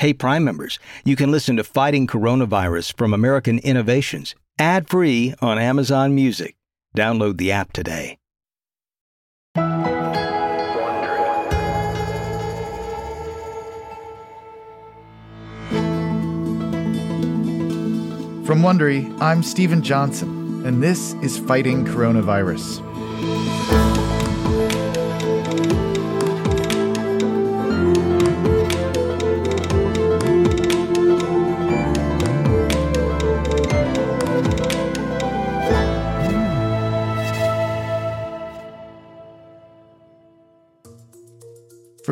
Hey, Prime members, you can listen to Fighting Coronavirus from American Innovations ad free on Amazon Music. Download the app today. From Wondery, I'm Steven Johnson, and this is Fighting Coronavirus.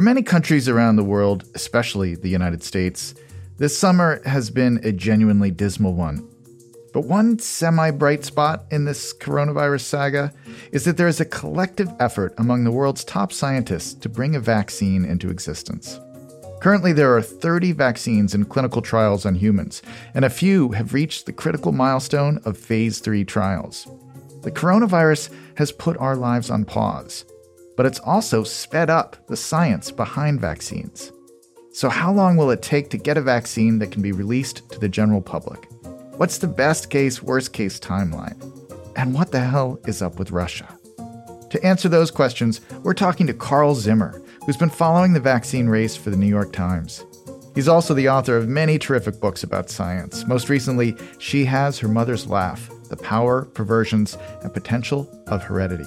Many countries around the world, especially the United States, this summer has been a genuinely dismal one. But one semi bright spot in this coronavirus saga is that there is a collective effort among the world's top scientists to bring a vaccine into existence. Currently, there are 30 vaccines in clinical trials on humans, and a few have reached the critical milestone of phase 3 trials. The coronavirus has put our lives on pause, but it's also sped up the science behind vaccines. So, how long will it take to get a vaccine that can be released to the general public? What's the best case, worst case timeline? And what the hell is up with Russia? To answer those questions, we're talking to Carl Zimmer, who's been following the vaccine race for the New York Times. He's also the author of many terrific books about science. Most recently, She Has Her Mother's Laugh The Power, Perversions, and Potential of Heredity.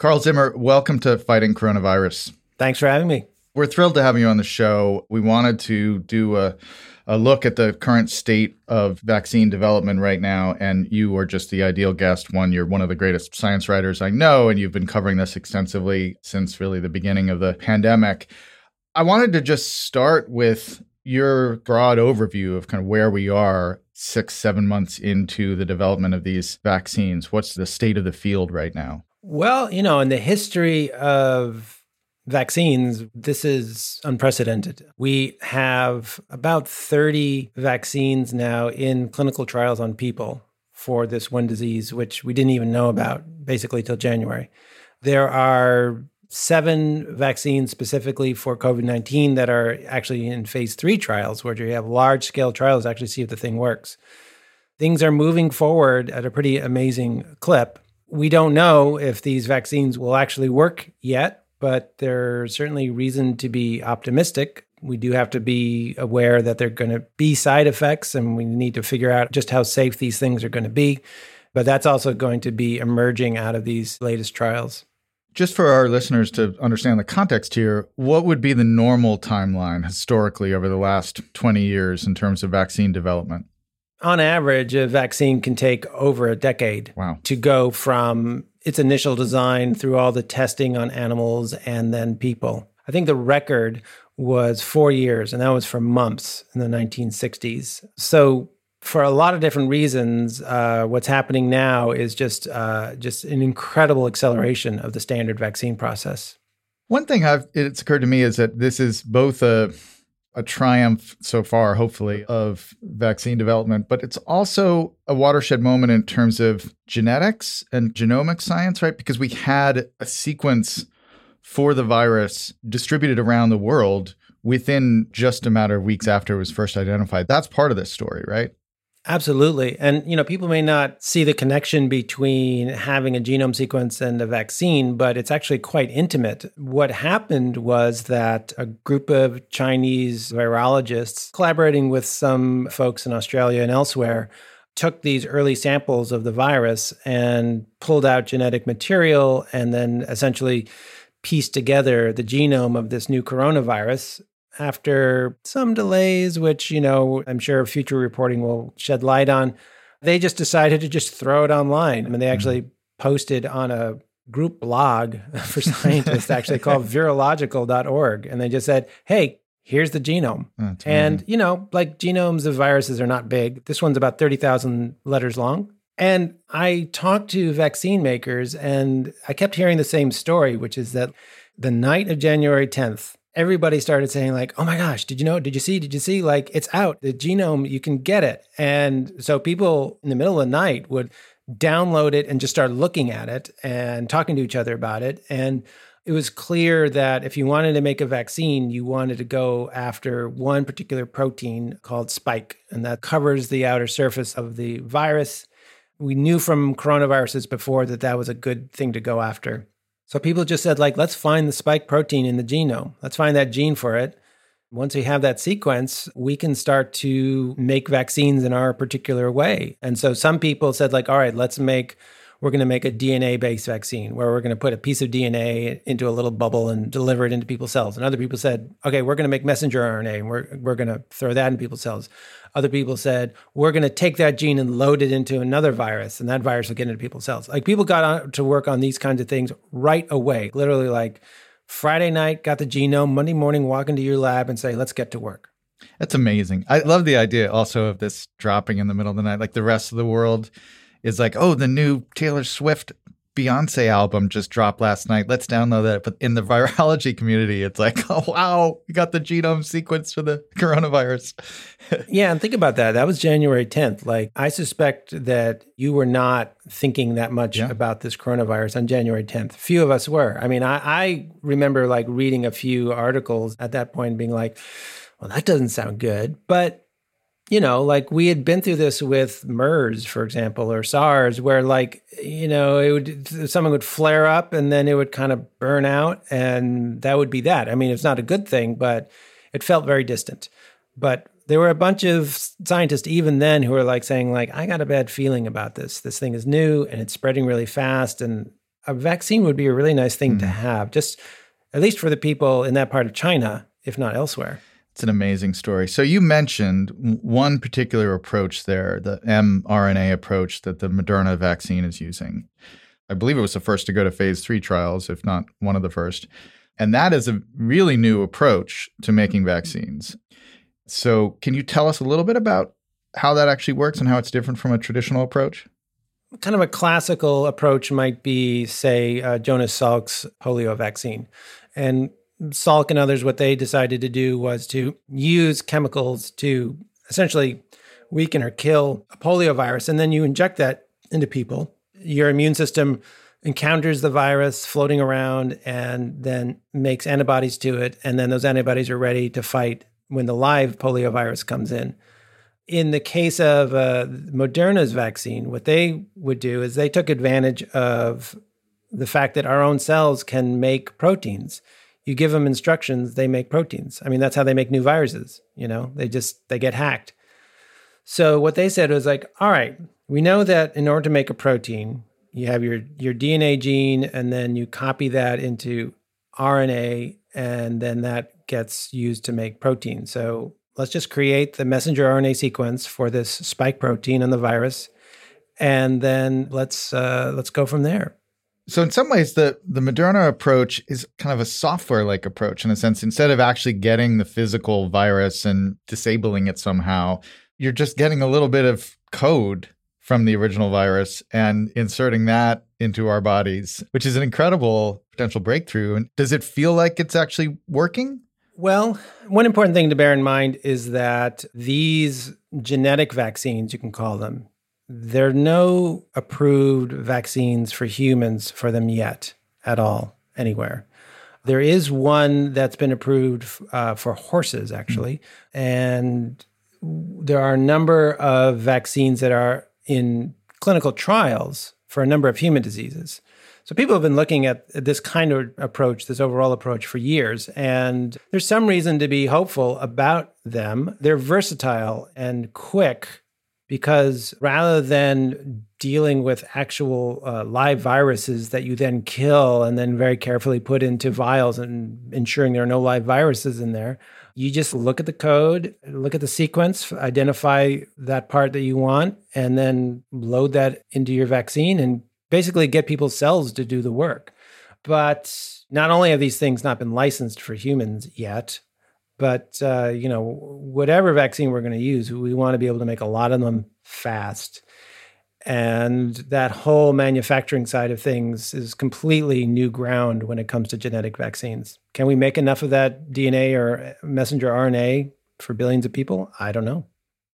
Carl Zimmer, welcome to Fighting Coronavirus. Thanks for having me. We're thrilled to have you on the show. We wanted to do a, a look at the current state of vaccine development right now, and you are just the ideal guest. One, you're one of the greatest science writers I know, and you've been covering this extensively since really the beginning of the pandemic. I wanted to just start with your broad overview of kind of where we are six, seven months into the development of these vaccines. What's the state of the field right now? Well, you know, in the history of vaccines, this is unprecedented. We have about 30 vaccines now in clinical trials on people for this one disease, which we didn't even know about basically till January. There are seven vaccines specifically for COVID 19 that are actually in phase three trials, where you have large scale trials to actually see if the thing works. Things are moving forward at a pretty amazing clip. We don't know if these vaccines will actually work yet, but there's certainly reason to be optimistic. We do have to be aware that there are going to be side effects, and we need to figure out just how safe these things are going to be. But that's also going to be emerging out of these latest trials. Just for our listeners to understand the context here, what would be the normal timeline historically over the last 20 years in terms of vaccine development? On average, a vaccine can take over a decade Wow. to go from its initial design through all the testing on animals and then people. I think the record was four years, and that was for mumps in the 1960s. So for a lot of different reasons, uh, what's happening now is just uh, just an incredible acceleration of the standard vaccine process. One thing I've, it's occurred to me is that this is both a a triumph so far, hopefully, of vaccine development, but it's also a watershed moment in terms of genetics and genomic science, right? Because we had a sequence for the virus distributed around the world within just a matter of weeks after it was first identified. That's part of this story, right? Absolutely. And, you know, people may not see the connection between having a genome sequence and a vaccine, but it's actually quite intimate. What happened was that a group of Chinese virologists, collaborating with some folks in Australia and elsewhere, took these early samples of the virus and pulled out genetic material and then essentially pieced together the genome of this new coronavirus after some delays, which, you know, I'm sure future reporting will shed light on, they just decided to just throw it online. I mean, they mm-hmm. actually posted on a group blog for scientists actually called virological.org. And they just said, hey, here's the genome. That's and, you know, like genomes of viruses are not big. This one's about 30,000 letters long. And I talked to vaccine makers and I kept hearing the same story, which is that the night of January 10th, everybody started saying like oh my gosh did you know? Did you see? Did you see? Like it's out. The genome you can get it. And so people in the middle of the night would download it and just start looking at it and talking to each other about it. And it was clear that if you wanted to make a vaccine you wanted to go after one particular protein called spike and that covers the outer surface of the virus. We knew from coronaviruses before that that was a good thing to go after so people just said, like, let's find the spike protein in the genome. Let's find that gene for it. Once we have that sequence, we can start to make vaccines in our particular way. And so some people said, like, all right, let's make we're going to make a DNA based vaccine where we're going to put a piece of DNA into a little bubble and deliver it into people's cells. And other people said, okay, we're going to make messenger RNA and we're, we're going to throw that in people's cells. Other people said, we're going to take that gene and load it into another virus, and that virus will get into people's cells. Like people got to work on these kinds of things right away, literally like Friday night, got the genome, Monday morning, walk into your lab and say, let's get to work. That's amazing. I love the idea also of this dropping in the middle of the night. Like the rest of the world is like, oh, the new Taylor Swift Beyonce album just dropped last night. Let's download that. But in the virology community, it's like, oh, wow, we got the genome sequence for the coronavirus. yeah. And think about that. That was January 10th. Like, I suspect that you were not thinking that much yeah. about this coronavirus on January 10th. Few of us were. I mean, I, I remember like reading a few articles at that point being like, well, that doesn't sound good. But you know, like we had been through this with MERS, for example, or SARS, where like, you know, it would something would flare up and then it would kind of burn out, and that would be that. I mean, it's not a good thing, but it felt very distant. But there were a bunch of scientists even then who were like saying, like, I got a bad feeling about this. This thing is new and it's spreading really fast, and a vaccine would be a really nice thing mm. to hmm. have, just at least for the people in that part of China, if not elsewhere. It's an amazing story. So you mentioned one particular approach there, the mRNA approach that the Moderna vaccine is using. I believe it was the first to go to phase three trials, if not one of the first. And that is a really new approach to making vaccines. So, can you tell us a little bit about how that actually works and how it's different from a traditional approach? Kind of a classical approach might be, say, uh, Jonas Salk's polio vaccine. And Salk and others, what they decided to do was to use chemicals to essentially weaken or kill a polio virus. And then you inject that into people. Your immune system encounters the virus floating around and then makes antibodies to it. And then those antibodies are ready to fight when the live polio virus comes in. In the case of uh, Moderna's vaccine, what they would do is they took advantage of the fact that our own cells can make proteins you give them instructions, they make proteins. I mean, that's how they make new viruses. You know, they just they get hacked. So what they said was like, all right, we know that in order to make a protein, you have your your DNA gene, and then you copy that into RNA, and then that gets used to make protein. So let's just create the messenger RNA sequence for this spike protein on the virus, and then let's uh, let's go from there. So in some ways, the the Moderna approach is kind of a software like approach in a sense. Instead of actually getting the physical virus and disabling it somehow, you're just getting a little bit of code from the original virus and inserting that into our bodies, which is an incredible potential breakthrough. And does it feel like it's actually working? Well, one important thing to bear in mind is that these genetic vaccines, you can call them, there are no approved vaccines for humans for them yet at all, anywhere. There is one that's been approved uh, for horses, actually. Mm-hmm. And there are a number of vaccines that are in clinical trials for a number of human diseases. So people have been looking at this kind of approach, this overall approach for years, and there's some reason to be hopeful about them. They're versatile and quick because rather than dealing with actual uh, live viruses that you then kill and then very carefully put into vials and ensuring there are no live viruses in there, you just look at the code, look at the sequence, identify that part that you want, and then load that into your vaccine and basically get people's cells to do the work. But not only have these things not been licensed for humans yet, but uh, you know, whatever vaccine we're going to use, we want to be able to make a lot of them fast. And that whole manufacturing side of things is completely new ground when it comes to genetic vaccines. Can we make enough of that DNA or messenger RNA for billions of people? I don't know.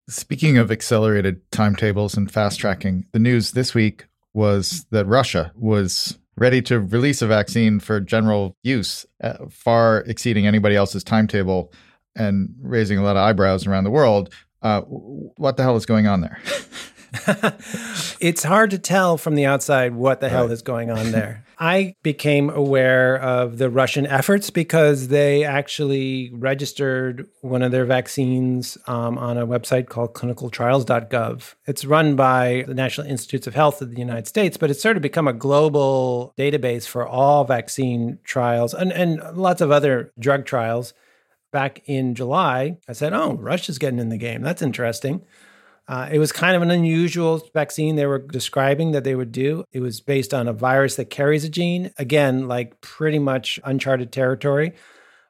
Speaking of accelerated timetables and fast tracking, the news this week was that Russia was ready to release a vaccine for general use, uh, far exceeding anybody else's timetable and raising a lot of eyebrows around the world. Uh, what the hell is going on there? it's hard to tell from the outside what the hell is going on there. I became aware of the Russian efforts because they actually registered one of their vaccines um, on a website called clinicaltrials.gov. It's run by the National Institutes of Health of the United States, but it's sort of become a global database for all vaccine trials and, and lots of other drug trials. Back in July, I said, Oh, Russia's getting in the game. That's interesting. Uh, it was kind of an unusual vaccine they were describing that they would do. It was based on a virus that carries a gene. Again, like pretty much uncharted territory.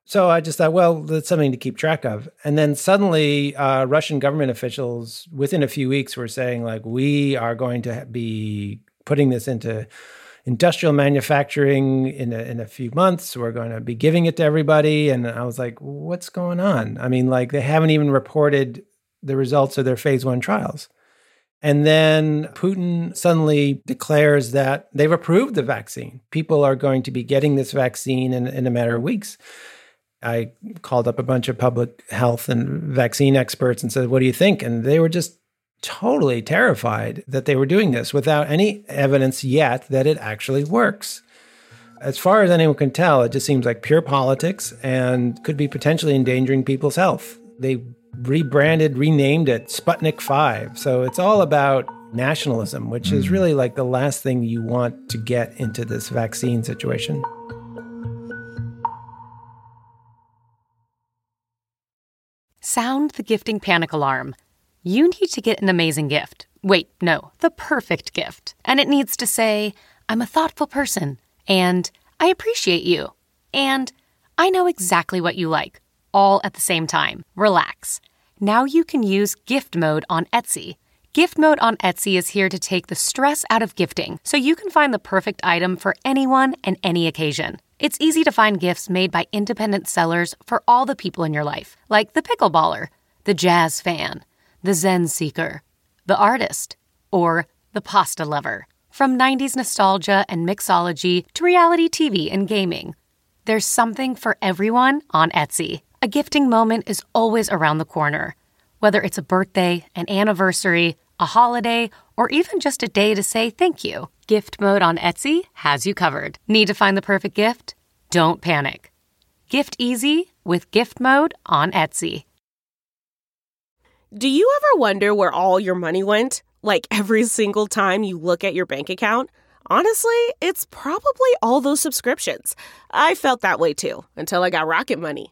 So I just thought, well, that's something to keep track of. And then suddenly, uh, Russian government officials, within a few weeks, were saying, like, we are going to be putting this into industrial manufacturing in a, in a few months. We're going to be giving it to everybody. And I was like, what's going on? I mean, like, they haven't even reported the results of their phase one trials. And then Putin suddenly declares that they've approved the vaccine. People are going to be getting this vaccine in, in a matter of weeks. I called up a bunch of public health and vaccine experts and said, What do you think? And they were just totally terrified that they were doing this without any evidence yet that it actually works. As far as anyone can tell, it just seems like pure politics and could be potentially endangering people's health. They rebranded, renamed it Sputnik 5. So it's all about nationalism, which is hmm. really like the last thing you want to get into this vaccine situation. Sound the gifting panic alarm. You need to get an amazing gift. Wait, no, the perfect gift. And it needs to say, I'm a thoughtful person, and I appreciate you, and I know exactly what you like all at the same time. Relax. Now you can use gift mode on Etsy. Gift mode on Etsy is here to take the stress out of gifting so you can find the perfect item for anyone and any occasion. It's easy to find gifts made by independent sellers for all the people in your life, like the pickleballer, the jazz fan, the zen seeker, the artist, or the pasta lover. From 90s nostalgia and mixology to reality TV and gaming, there's something for everyone on Etsy. A gifting moment is always around the corner. Whether it's a birthday, an anniversary, a holiday, or even just a day to say thank you, Gift Mode on Etsy has you covered. Need to find the perfect gift? Don't panic. Gift easy with Gift Mode on Etsy. Do you ever wonder where all your money went? Like every single time you look at your bank account? Honestly, it's probably all those subscriptions. I felt that way too until I got Rocket Money.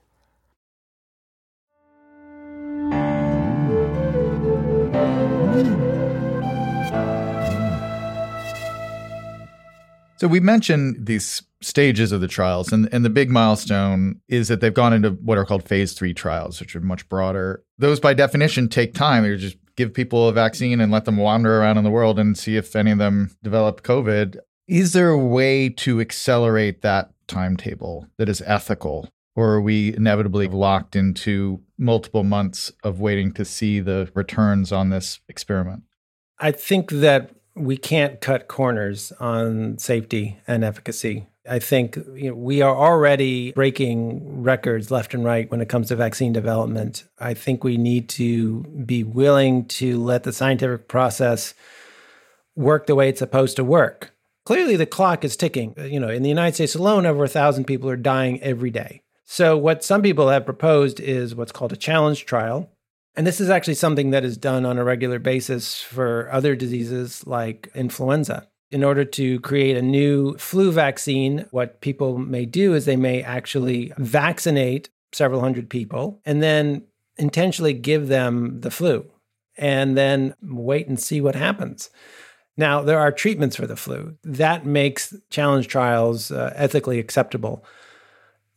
So we mentioned these stages of the trials, and, and the big milestone is that they've gone into what are called phase three trials, which are much broader. Those, by definition, take time. You just give people a vaccine and let them wander around in the world and see if any of them develop COVID. Is there a way to accelerate that timetable that is ethical? Or are we inevitably locked into multiple months of waiting to see the returns on this experiment? I think that we can't cut corners on safety and efficacy. I think you know, we are already breaking records left and right when it comes to vaccine development. I think we need to be willing to let the scientific process work the way it's supposed to work. Clearly, the clock is ticking. Uh, you know, in the United States alone, over a thousand people are dying every day. So, what some people have proposed is what's called a challenge trial, and this is actually something that is done on a regular basis for other diseases like influenza. In order to create a new flu vaccine, what people may do is they may actually vaccinate several hundred people and then intentionally give them the flu and then wait and see what happens. Now, there are treatments for the flu. That makes challenge trials uh, ethically acceptable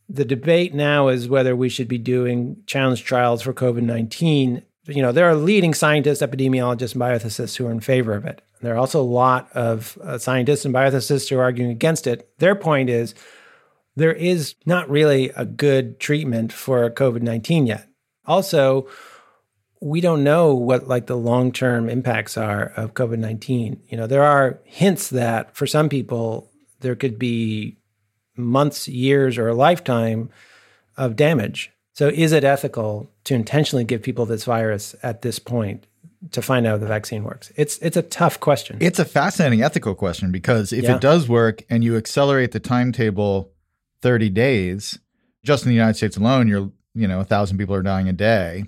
the debate now is whether we should be doing challenge trials for COVID 19. You know, there are leading scientists, epidemiologists, and bioethicists who are in favor of it. There are also a lot of uh, scientists and bioethicists who are arguing against it. Their point is there is not really a good treatment for COVID 19 yet. Also, we don't know what like the long-term impacts are of COVID-19. You know, there are hints that for some people there could be months, years, or a lifetime of damage. So, is it ethical to intentionally give people this virus at this point to find out if the vaccine works? It's it's a tough question. It's a fascinating ethical question because if yeah. it does work and you accelerate the timetable 30 days, just in the United States alone, you're you know a thousand people are dying a day.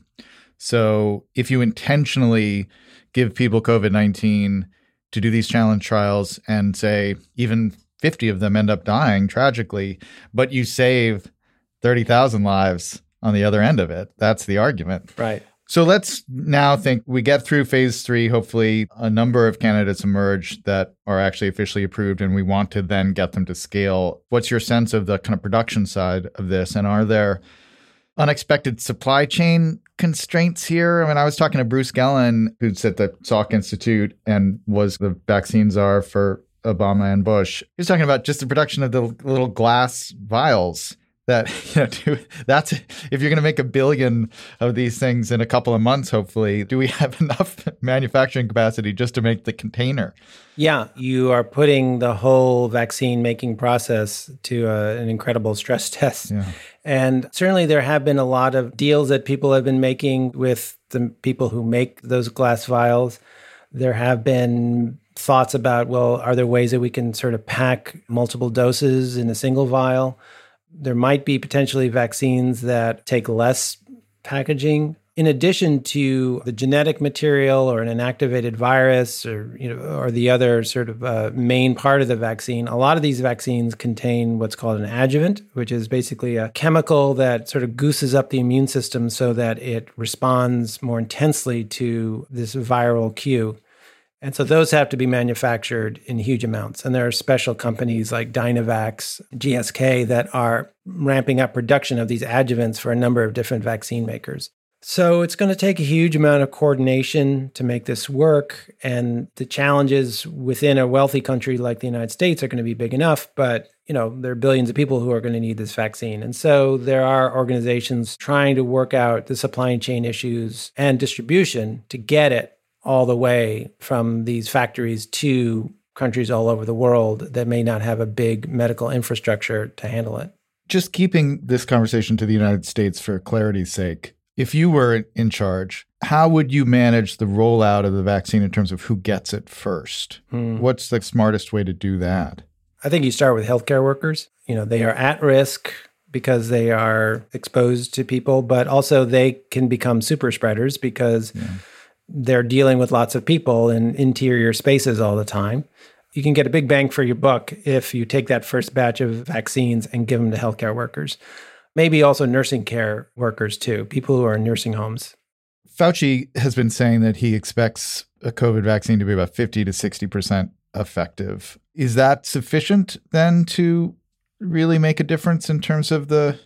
So, if you intentionally give people COVID 19 to do these challenge trials and say even 50 of them end up dying tragically, but you save 30,000 lives on the other end of it. That's the argument. Right. So let's now think we get through phase three. Hopefully, a number of candidates emerge that are actually officially approved, and we want to then get them to scale. What's your sense of the kind of production side of this? And are there unexpected supply chain constraints here? I mean, I was talking to Bruce Gellin, who's at the Salk Institute and was the vaccine czar for Obama and Bush. He was talking about just the production of the little glass vials that you know do, that's if you're going to make a billion of these things in a couple of months hopefully do we have enough manufacturing capacity just to make the container yeah you are putting the whole vaccine making process to a, an incredible stress test yeah. and certainly there have been a lot of deals that people have been making with the people who make those glass vials there have been thoughts about well, are there ways that we can sort of pack multiple doses in a single vial? There might be potentially vaccines that take less packaging. In addition to the genetic material or an inactivated virus or you know or the other sort of uh, main part of the vaccine, a lot of these vaccines contain what's called an adjuvant, which is basically a chemical that sort of gooses up the immune system so that it responds more intensely to this viral cue. And so those have to be manufactured in huge amounts. And there are special companies like Dynavax, GSK that are ramping up production of these adjuvants for a number of different vaccine makers. So it's going to take a huge amount of coordination to make this work. And the challenges within a wealthy country like the United States are going to be big enough. But, you know, there are billions of people who are going to need this vaccine. And so there are organizations trying to work out the supply chain issues and distribution to get it all the way from these factories to countries all over the world that may not have a big medical infrastructure to handle it. Just keeping this conversation to the United States for clarity's sake, If you were in charge, how would you manage the rollout of the vaccine in terms of who gets it first? Hmm. What's the smartest way to do that? I think you start with healthcare workers. You know, they are at risk because they are exposed to people, but also they can become super spreaders because they're dealing with lots of people in interior spaces all the time. You can get a big bang for your buck if you take that first batch of vaccines and give them to healthcare workers. Maybe also nursing care workers too, people who are in nursing homes. Fauci has been saying that he expects a COVID vaccine to be about 50 to 60% effective. Is that sufficient then to really make a difference in terms of the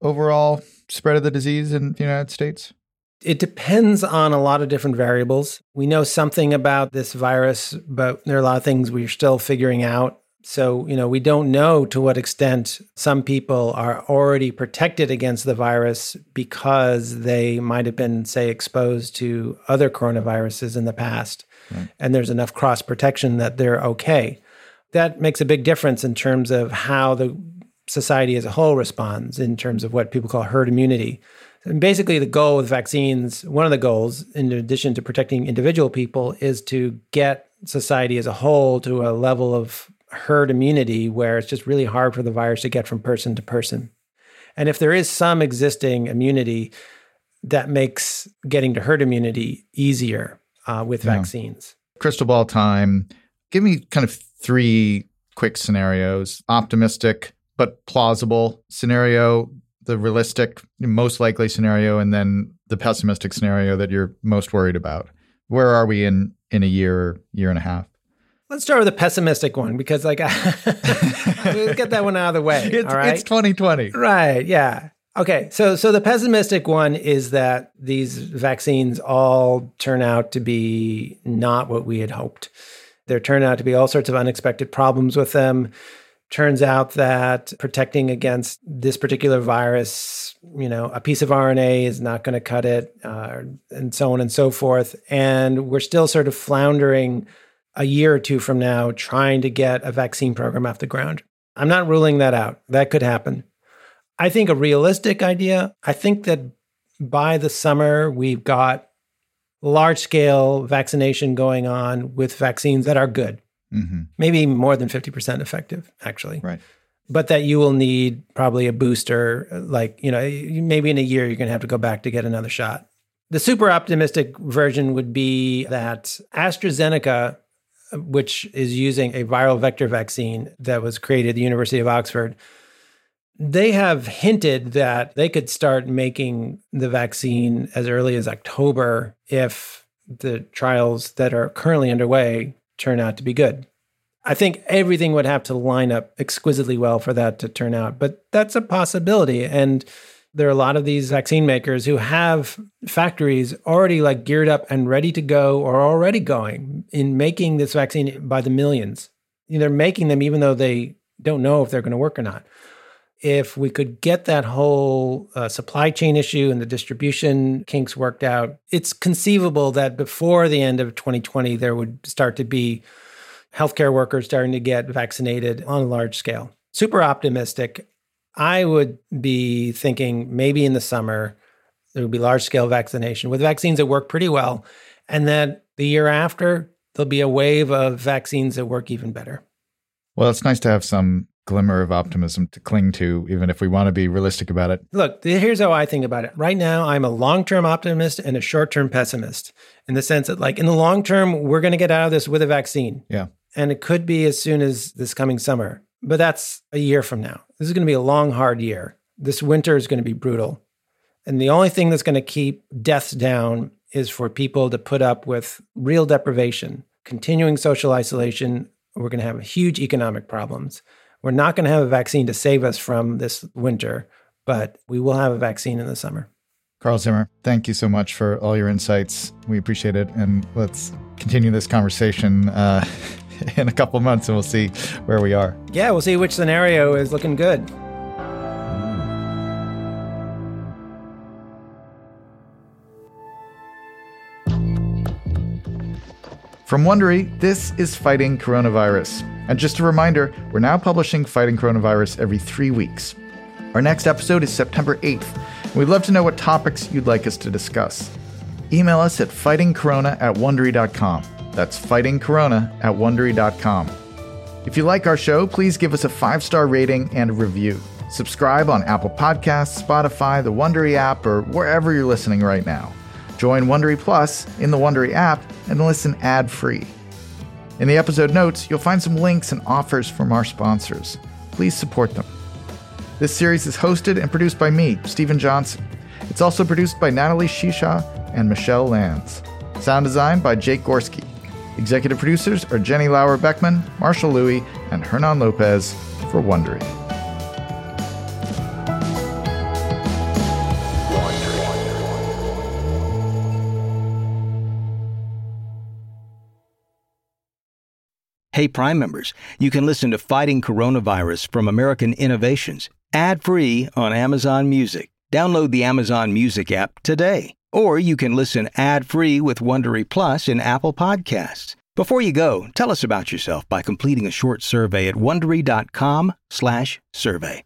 overall spread of the disease in the United States? It depends on a lot of different variables. We know something about this virus, but there are a lot of things we're still figuring out. So, you know, we don't know to what extent some people are already protected against the virus because they might have been, say, exposed to other coronaviruses in the past. And there's enough cross protection that they're okay. That makes a big difference in terms of how the society as a whole responds, in terms of what people call herd immunity. And basically, the goal with vaccines, one of the goals, in addition to protecting individual people, is to get society as a whole to a level of herd immunity where it's just really hard for the virus to get from person to person. And if there is some existing immunity, that makes getting to herd immunity easier uh, with Yeah. vaccines. Crystal ball time. Give me kind of three quick scenarios optimistic but plausible scenario, the realistic, most likely scenario, and then the pessimistic scenario that you're most worried about. Where are we in, in a year, year and a half? Let's start with the pessimistic one because, like, let's get that one out of the way. It's, all right. it's 2020. Right. Yeah. Okay. So so the pessimistic one is that these vaccines all turn out to be not what we had hoped. There turn out to be all sorts of unexpected problems with them. Turns out that protecting against this particular virus, you know, a piece of RNA is not going to cut it, uh, and so on and so forth. And we're still sort of floundering a year or two from now trying to get a vaccine program off the ground. I'm not ruling that out. That could happen. I think a realistic idea, I think that by the summer, we've got large scale vaccination going on with vaccines that are good, hmm maybe more than 50% effective, actually. Right. But that you will need probably a booster, like, you know, maybe in a year, you're going to have to go back to get another shot. The super optimistic version would be that AstraZeneca, which is using a viral vector vaccine that was created at the University of Oxford, they have hinted that they could start making the vaccine as early as October if the trials that are currently underway turn out to be good. I think everything would have to line up exquisitely well for that to turn out, but that's a possibility. And there are a lot of these vaccine makers who have factories already like geared up and ready to go or already going in making this vaccine by the millions. They're making them even though they don't know if they're going to work or not if we could get that whole uh, supply chain issue and the distribution kinks worked out, it's conceivable that before the end of 2020, there would start to be healthcare workers starting to get vaccinated on a large scale. Super optimistic. I would be thinking maybe in the summer, there would be large scale vaccination with vaccines that work pretty well. And then the year after, there'll be a wave of vaccines that work even better. Well, it's nice to have some glimmer of optimism to cling to, even if we want to be realistic about it. Look, here's how I think about it. Right now, I'm a long term optimist and a short term pessimist in the sense that, like, in the long term, we're going to get out of this with a vaccine. Yeah. And it could be as soon as this coming summer, but that's a year from now. This is going to be a long, hard year. This winter is going to be brutal. And the only thing that's going to keep deaths down is for people to put up with real deprivation, continuing social isolation. We're going to have huge economic problems. We're not going to have a vaccine to save us from this winter, but we will have a vaccine in the summer. Carl Zimmer, thank you so much for all your insights. We appreciate it. And let's continue this conversation uh, in a couple months and we'll see where we are. Yeah, we'll see which scenario is looking good. From Wondery, this is Fighting Coronavirus. And just a reminder, we're now publishing Fighting Coronavirus every three weeks. Our next episode is September 8th. We'd love to know what topics you'd like us to discuss. Email us at fightingcorona at wondery.com. That's fightingcorona at wondery.com. If you like our show, please give us a five star rating and a review. Subscribe on Apple Podcasts, Spotify, the Wondery app, or wherever you're listening right now. Join Wondery Plus in the Wondery app and listen ad free. In the episode notes, you'll find some links and offers from our sponsors. Please support them. This series is hosted and produced by me, Steven Johnson. It's also produced by Natalie Shisha and Michelle Lands. Sound design by Jake Gorski. Executive producers are Jenny Lauer Beckman, Marshall Louis, and Hernan Lopez for Wondery. Hey, Prime members, you can listen to Fighting Coronavirus from American Innovations ad free on Amazon Music. Download the Amazon Music app today. Or you can listen ad free with Wondery Plus in Apple Podcasts. Before you go, tell us about yourself by completing a short survey at wondery.com/survey.